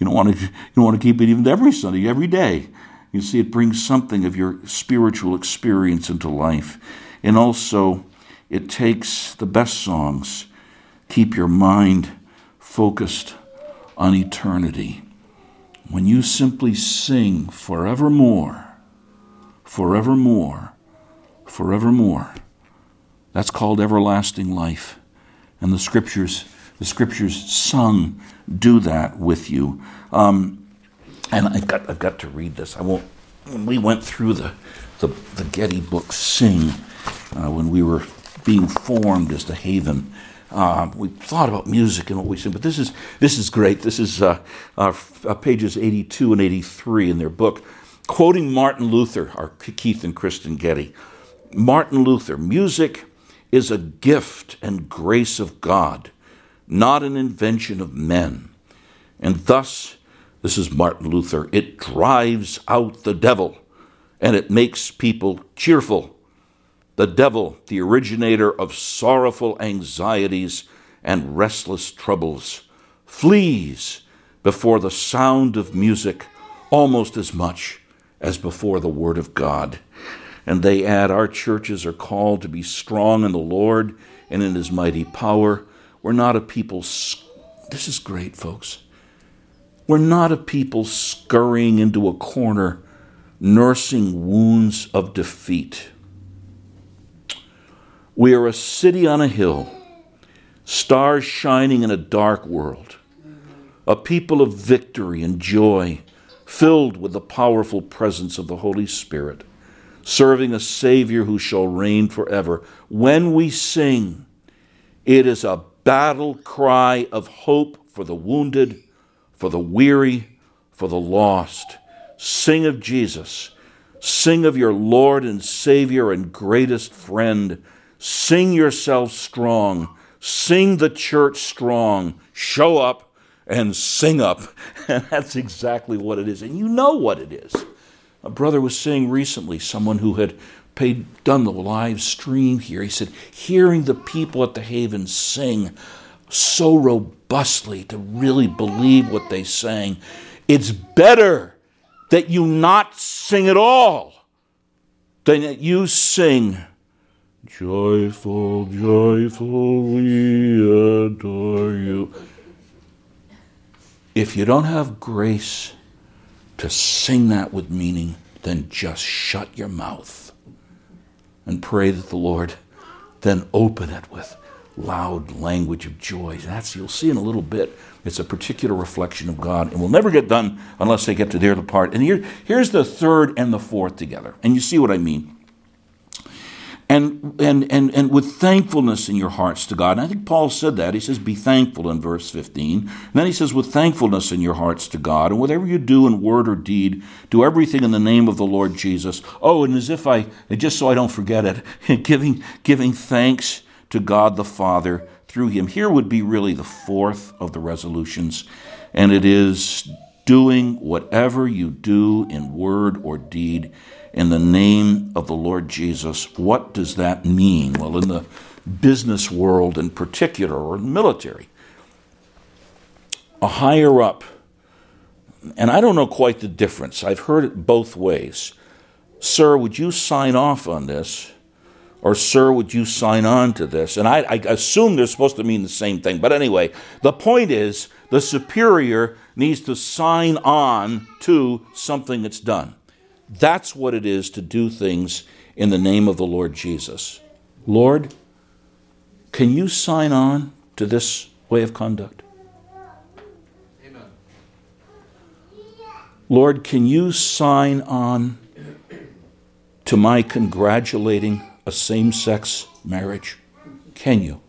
You don't want to, you don't want to keep it even every Sunday, every day. You see, it brings something of your spiritual experience into life. And also, it takes the best songs, keep your mind focused on eternity. When you simply sing forevermore, forevermore, forevermore, that's called everlasting life. And the scriptures, the scriptures sung do that with you. Um, and I've got, I've got to read this. I won't. When we went through the, the, the Getty book, Sing, uh, when we were being formed as the Haven, uh, we thought about music and what we sing, but this is this is great. This is uh, uh, uh pages 82 and 83 in their book, quoting Martin Luther, our Keith and Kristen Getty. Martin Luther, music is a gift and grace of God, not an invention of men. And thus, this is Martin Luther, it drives out the devil and it makes people cheerful. The devil, the originator of sorrowful anxieties and restless troubles, flees before the sound of music almost as much as before the word of God. And they add, Our churches are called to be strong in the Lord and in his mighty power. We're not a people. This is great, folks. We're not a people scurrying into a corner, nursing wounds of defeat. We are a city on a hill, stars shining in a dark world, a people of victory and joy, filled with the powerful presence of the Holy Spirit serving a Savior who shall reign forever. When we sing, it is a battle cry of hope for the wounded, for the weary, for the lost. Sing of Jesus. Sing of your Lord and Savior and greatest friend. Sing yourself strong. Sing the church strong. Show up and sing up. [laughs] And that's exactly what it is. And you know what it is. A brother was saying recently, someone who had paid, done the live stream here, he said, hearing the people at the Haven sing so robustly to really believe what they sang, it's better that you not sing at all than that you sing. Joyful, joyful, we adore you. If you don't have grace, to sing that with meaning, then just shut your mouth and pray that the Lord then open it with loud language of joy. That's you'll see in a little bit. It's a particular reflection of God, and will never get done unless they get to their part. And here, here's the third and the fourth together, and you see what I mean and, and, and, and with thankfulness in your hearts to God. And I think Paul said that. He says, Be thankful in verse 15. And then he says, With thankfulness in your hearts to God. And whatever you do in word or deed, do everything in the name of the Lord Jesus. Oh, and as if I, just so I don't forget it, [laughs] giving, giving thanks to God the Father through him. Here would be really the fourth of the resolutions. And it is doing whatever you do in word or deed in the name of the Lord Jesus. What does that mean? Well, in the business world in particular, or the military, a higher up, and I don't know quite the difference, I've heard it both ways. Sir, would you sign off on this? Or, sir, would you sign on to this? And I, I assume they're supposed to mean the same thing. But anyway, the point is the superior needs to sign on to something that's done. That's what it is to do things in the name of the Lord Jesus. Lord, can you sign on to this way of conduct? Amen. Lord, can you sign on to my congratulating a same sex marriage? Can you?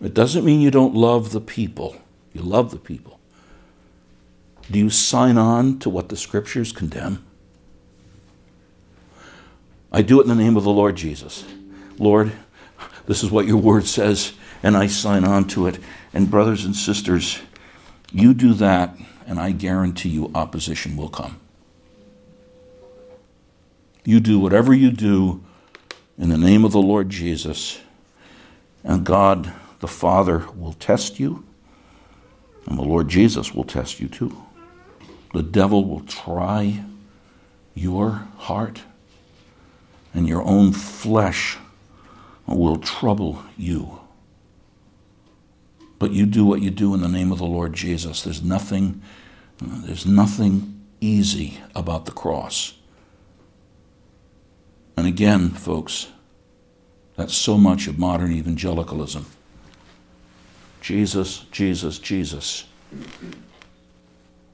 It doesn't mean you don't love the people. You love the people. Do you sign on to what the scriptures condemn? I do it in the name of the Lord Jesus. Lord, this is what your word says, and I sign on to it. And, brothers and sisters, you do that, and I guarantee you opposition will come. You do whatever you do in the name of the Lord Jesus, and God the Father will test you And the Lord Jesus will test you too. The devil will try your heart, and your own flesh will trouble you. But you do what you do in the name of the Lord Jesus. There's nothing, there's nothing easy about the cross. And again, folks, that's so much of modern evangelicalism. Jesus, Jesus, Jesus.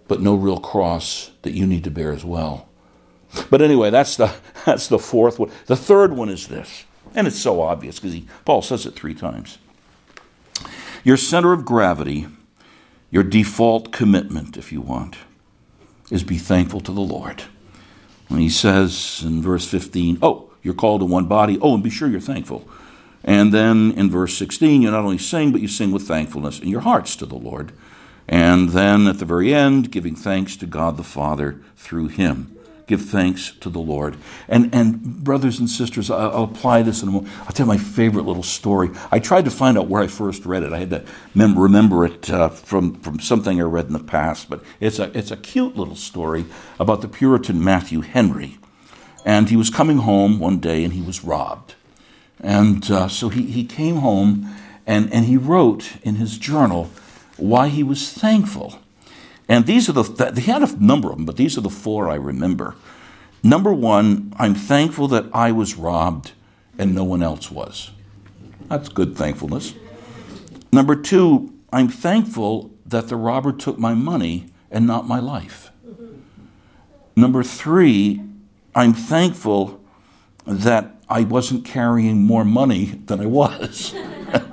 But no real cross that you need to bear as well. But anyway, that's the, [laughs] that's the fourth one. The third one is this, and it's so obvious because Paul says it three times. Your center of gravity, your default commitment, if you want, is be thankful to the Lord. And he says in verse 15, Oh, you're called to one body. Oh, and be sure you're thankful. And then in verse 16, you not only sing, but you sing with thankfulness in your hearts to the Lord. And then at the very end, giving thanks to God the Father through him. Give thanks to the Lord. And, and brothers and sisters, I'll, I'll apply this in a moment. I'll tell my favorite little story. I tried to find out where I first read it. I had to mem- remember it uh, from, from something I read in the past. But it's a, it's a cute little story about the Puritan Matthew Henry. And he was coming home one day and he was robbed. And uh, so he, he came home and, and he wrote in his journal why he was thankful. And these are the, he had a number of them, but these are the four I remember. Number one, I'm thankful that I was robbed and no one else was. That's good thankfulness. Number two, I'm thankful that the robber took my money and not my life. Number three, I'm thankful that I wasn't carrying more money than I was. [laughs]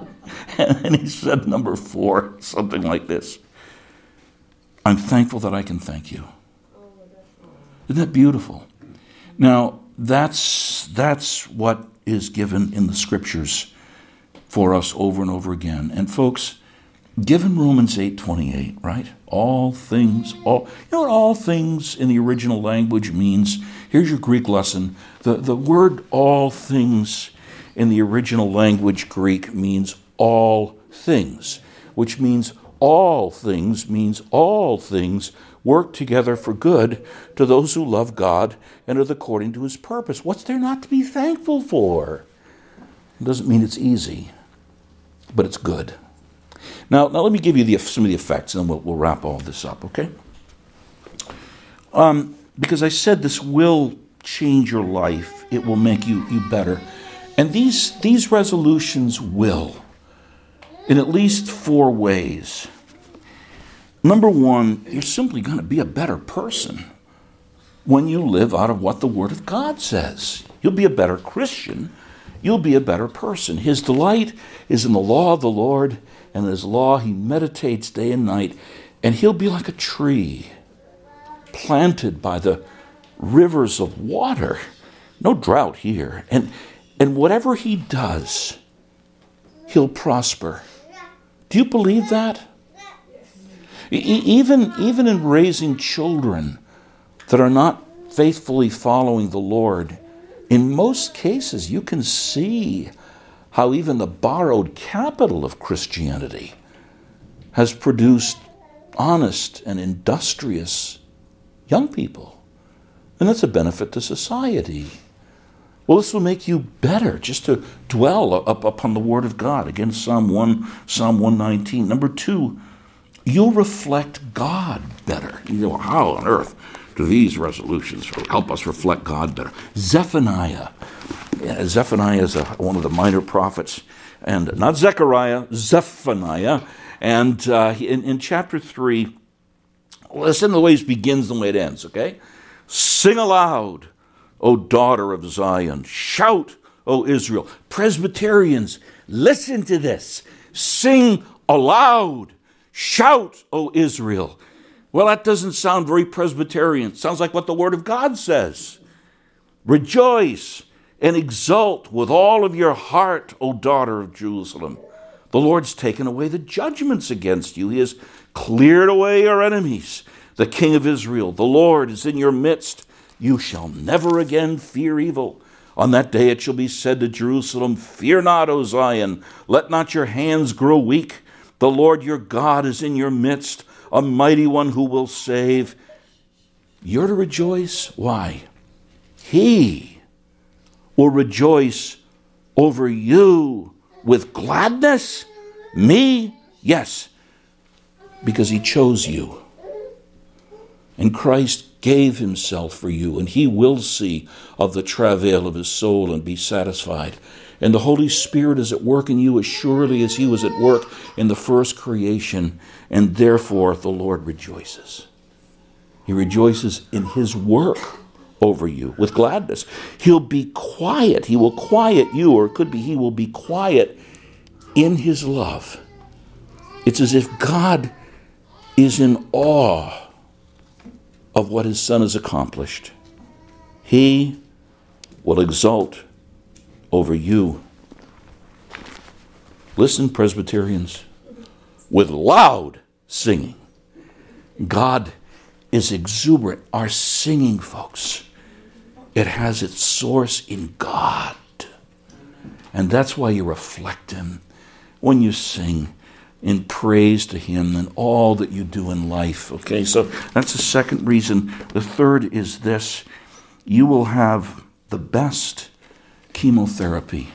[laughs] and he said, number four, something like this I'm thankful that I can thank you. Isn't that beautiful? Now, that's, that's what is given in the scriptures for us over and over again. And folks, given Romans 8:28, right? All things, all you know what all things in the original language means? Here's your Greek lesson. The, the word all things in the original language Greek means all things, which means all things means all things work together for good to those who love God and are according to his purpose. What's there not to be thankful for? It doesn't mean it's easy, but it's good. Now, now let me give you the, some of the effects, and then we'll, we'll wrap all this up, okay? Um, because I said this will change your life, it will make you, you better. And these, these resolutions will in at least four ways. Number one, you're simply going to be a better person when you live out of what the Word of God says. You'll be a better Christian. You'll be a better person. His delight is in the law of the Lord, and in His law he meditates day and night, and he'll be like a tree planted by the rivers of water. No drought here. And, and whatever he does, he'll prosper. Do you believe that? Even, even in raising children that are not faithfully following the Lord, in most cases you can see how even the borrowed capital of Christianity has produced honest and industrious young people. And that's a benefit to society. Well, this will make you better just to dwell up upon the Word of God. Again, Psalm 1, Psalm 119. Number two, you'll reflect God better. You know, how on earth do these resolutions help us reflect God better? Zephaniah. Yeah, Zephaniah is a, one of the minor prophets, and not Zechariah, Zephaniah. And uh, in, in chapter 3, listen to the way it begins and the way it ends, okay? Sing aloud O daughter of Zion. Shout, O Israel. Presbyterians, listen to this. Sing aloud. Shout, O Israel. Well, that doesn't sound very Presbyterian. It sounds like what the Word of God says. Rejoice and exult with all of your heart, O daughter of Jerusalem. The Lord's taken away the judgments against you. He has cleared away your enemies. The King of Israel, the Lord, is in your midst. You shall never again fear evil. On that day it shall be said to Jerusalem, Fear not, O Zion, let not your hands grow weak. The Lord your God is in your midst, a mighty one who will save. You're to rejoice. Why? He will rejoice over you with gladness. Me? Yes, because he chose you. And Christ gave himself for you, and he will see of the travail of his soul and be satisfied. And the Holy Spirit is at work in you as surely as he was at work in the first creation, and therefore the Lord rejoices. He rejoices in his work over you with gladness. He'll be quiet. He will quiet you, or it could be he will be quiet in his love. It's as if God is in awe of what his son has accomplished. He will exult over you. Listen, Presbyterians, with loud singing. God is exuberant. Our singing, folks, it has its source in God. And that's why you reflect Him when you sing in praise to Him and all that you do in life. Okay, so that's the second reason. The third is this you will have the best chemotherapy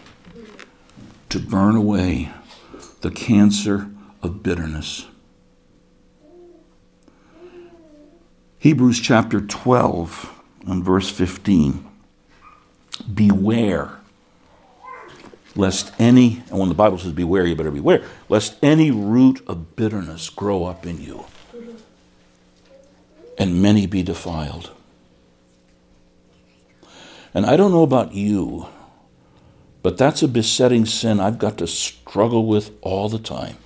to burn away the cancer of bitterness. Hebrews chapter 12 and verse 15. Beware lest any, and when the Bible says beware, you better beware, lest any root of bitterness grow up in you and many be defiled. And I don't know about you, but that's a besetting sin I've got to struggle with all the time.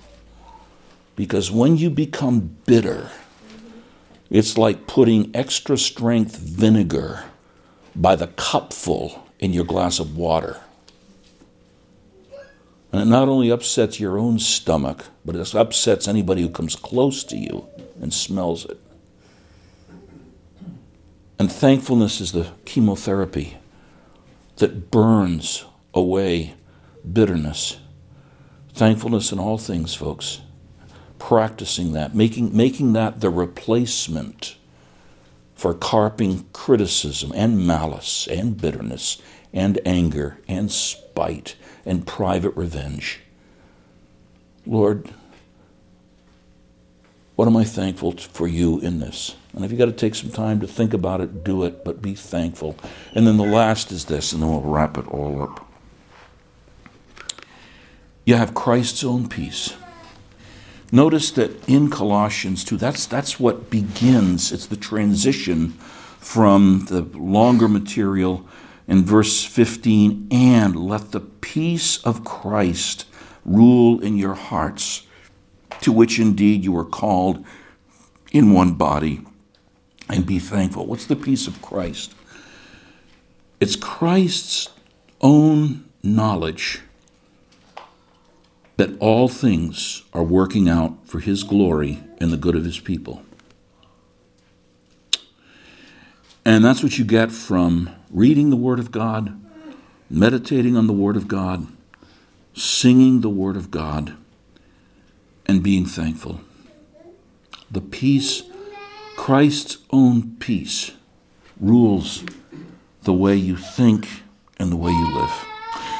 Because when you become bitter, it's like putting extra strength vinegar by the cupful in your glass of water. And it not only upsets your own stomach, but it upsets anybody who comes close to you and smells it. And thankfulness is the chemotherapy that burns away bitterness. Thankfulness in all things, folks. Practicing that, making, making that the replacement for carping criticism and malice and bitterness and anger and spite and private revenge. Lord, what am I thankful for you in this? And if you've got to take some time to think about it, do it, but be thankful. And then the last is this, and then we'll wrap it all up. You have Christ's own peace. Notice that in Colossians 2, that's, that's what begins, it's the transition from the longer material in verse 15, and let the peace of Christ rule in your hearts, to which indeed you are called in one body, and be thankful. What's the peace of Christ? It's Christ's own knowledge that all things are working out for his glory and the good of his people. And that's what you get from reading the Word of God, meditating on the Word of God, singing the Word of God, and being thankful. The peace, Christ's own peace, rules the way you think and the way you live.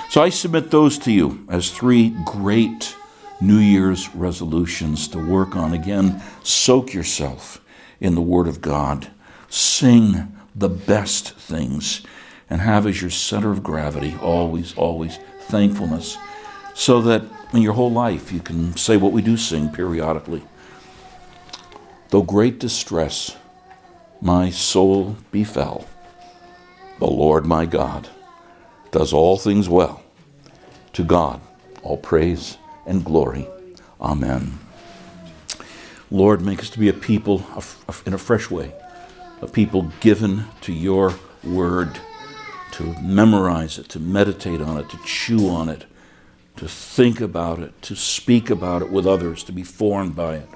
So I submit those to you as three great New Year's resolutions to work on. Again, soak yourself in the Word of God, sing the best things and have as your center of gravity always, always thankfulness, so that in your whole life you can say what we do sing periodically. Though great distress my soul befell, the Lord my God does all things well. To God, all praise and glory. Amen. Lord, make us to be a people in a fresh way a people given to your word, to memorize it, to meditate on it, to chew on it, to think about it, to speak about it with others, to be formed by it,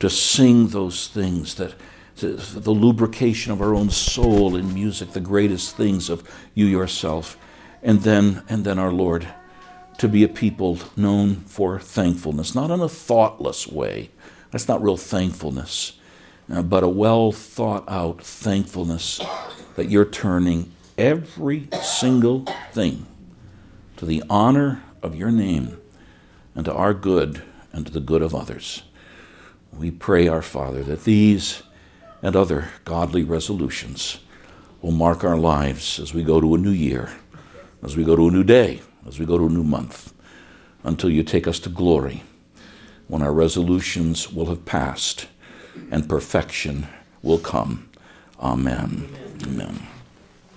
to sing those things that the lubrication of our own soul in music, the greatest things of you yourself, and then and then our Lord, to be a people known for thankfulness, not in a thoughtless way. That's not real thankfulness, uh, but a well thought out thankfulness that you're turning every single thing to the honor of your name and to our good and to the good of others. We pray, our Father, that these and other godly resolutions will mark our lives as we go to a new year, as we go to a new day, as we go to a new month, until you take us to glory, when our resolutions will have passed and perfection will come. Amen. Amen. Amen.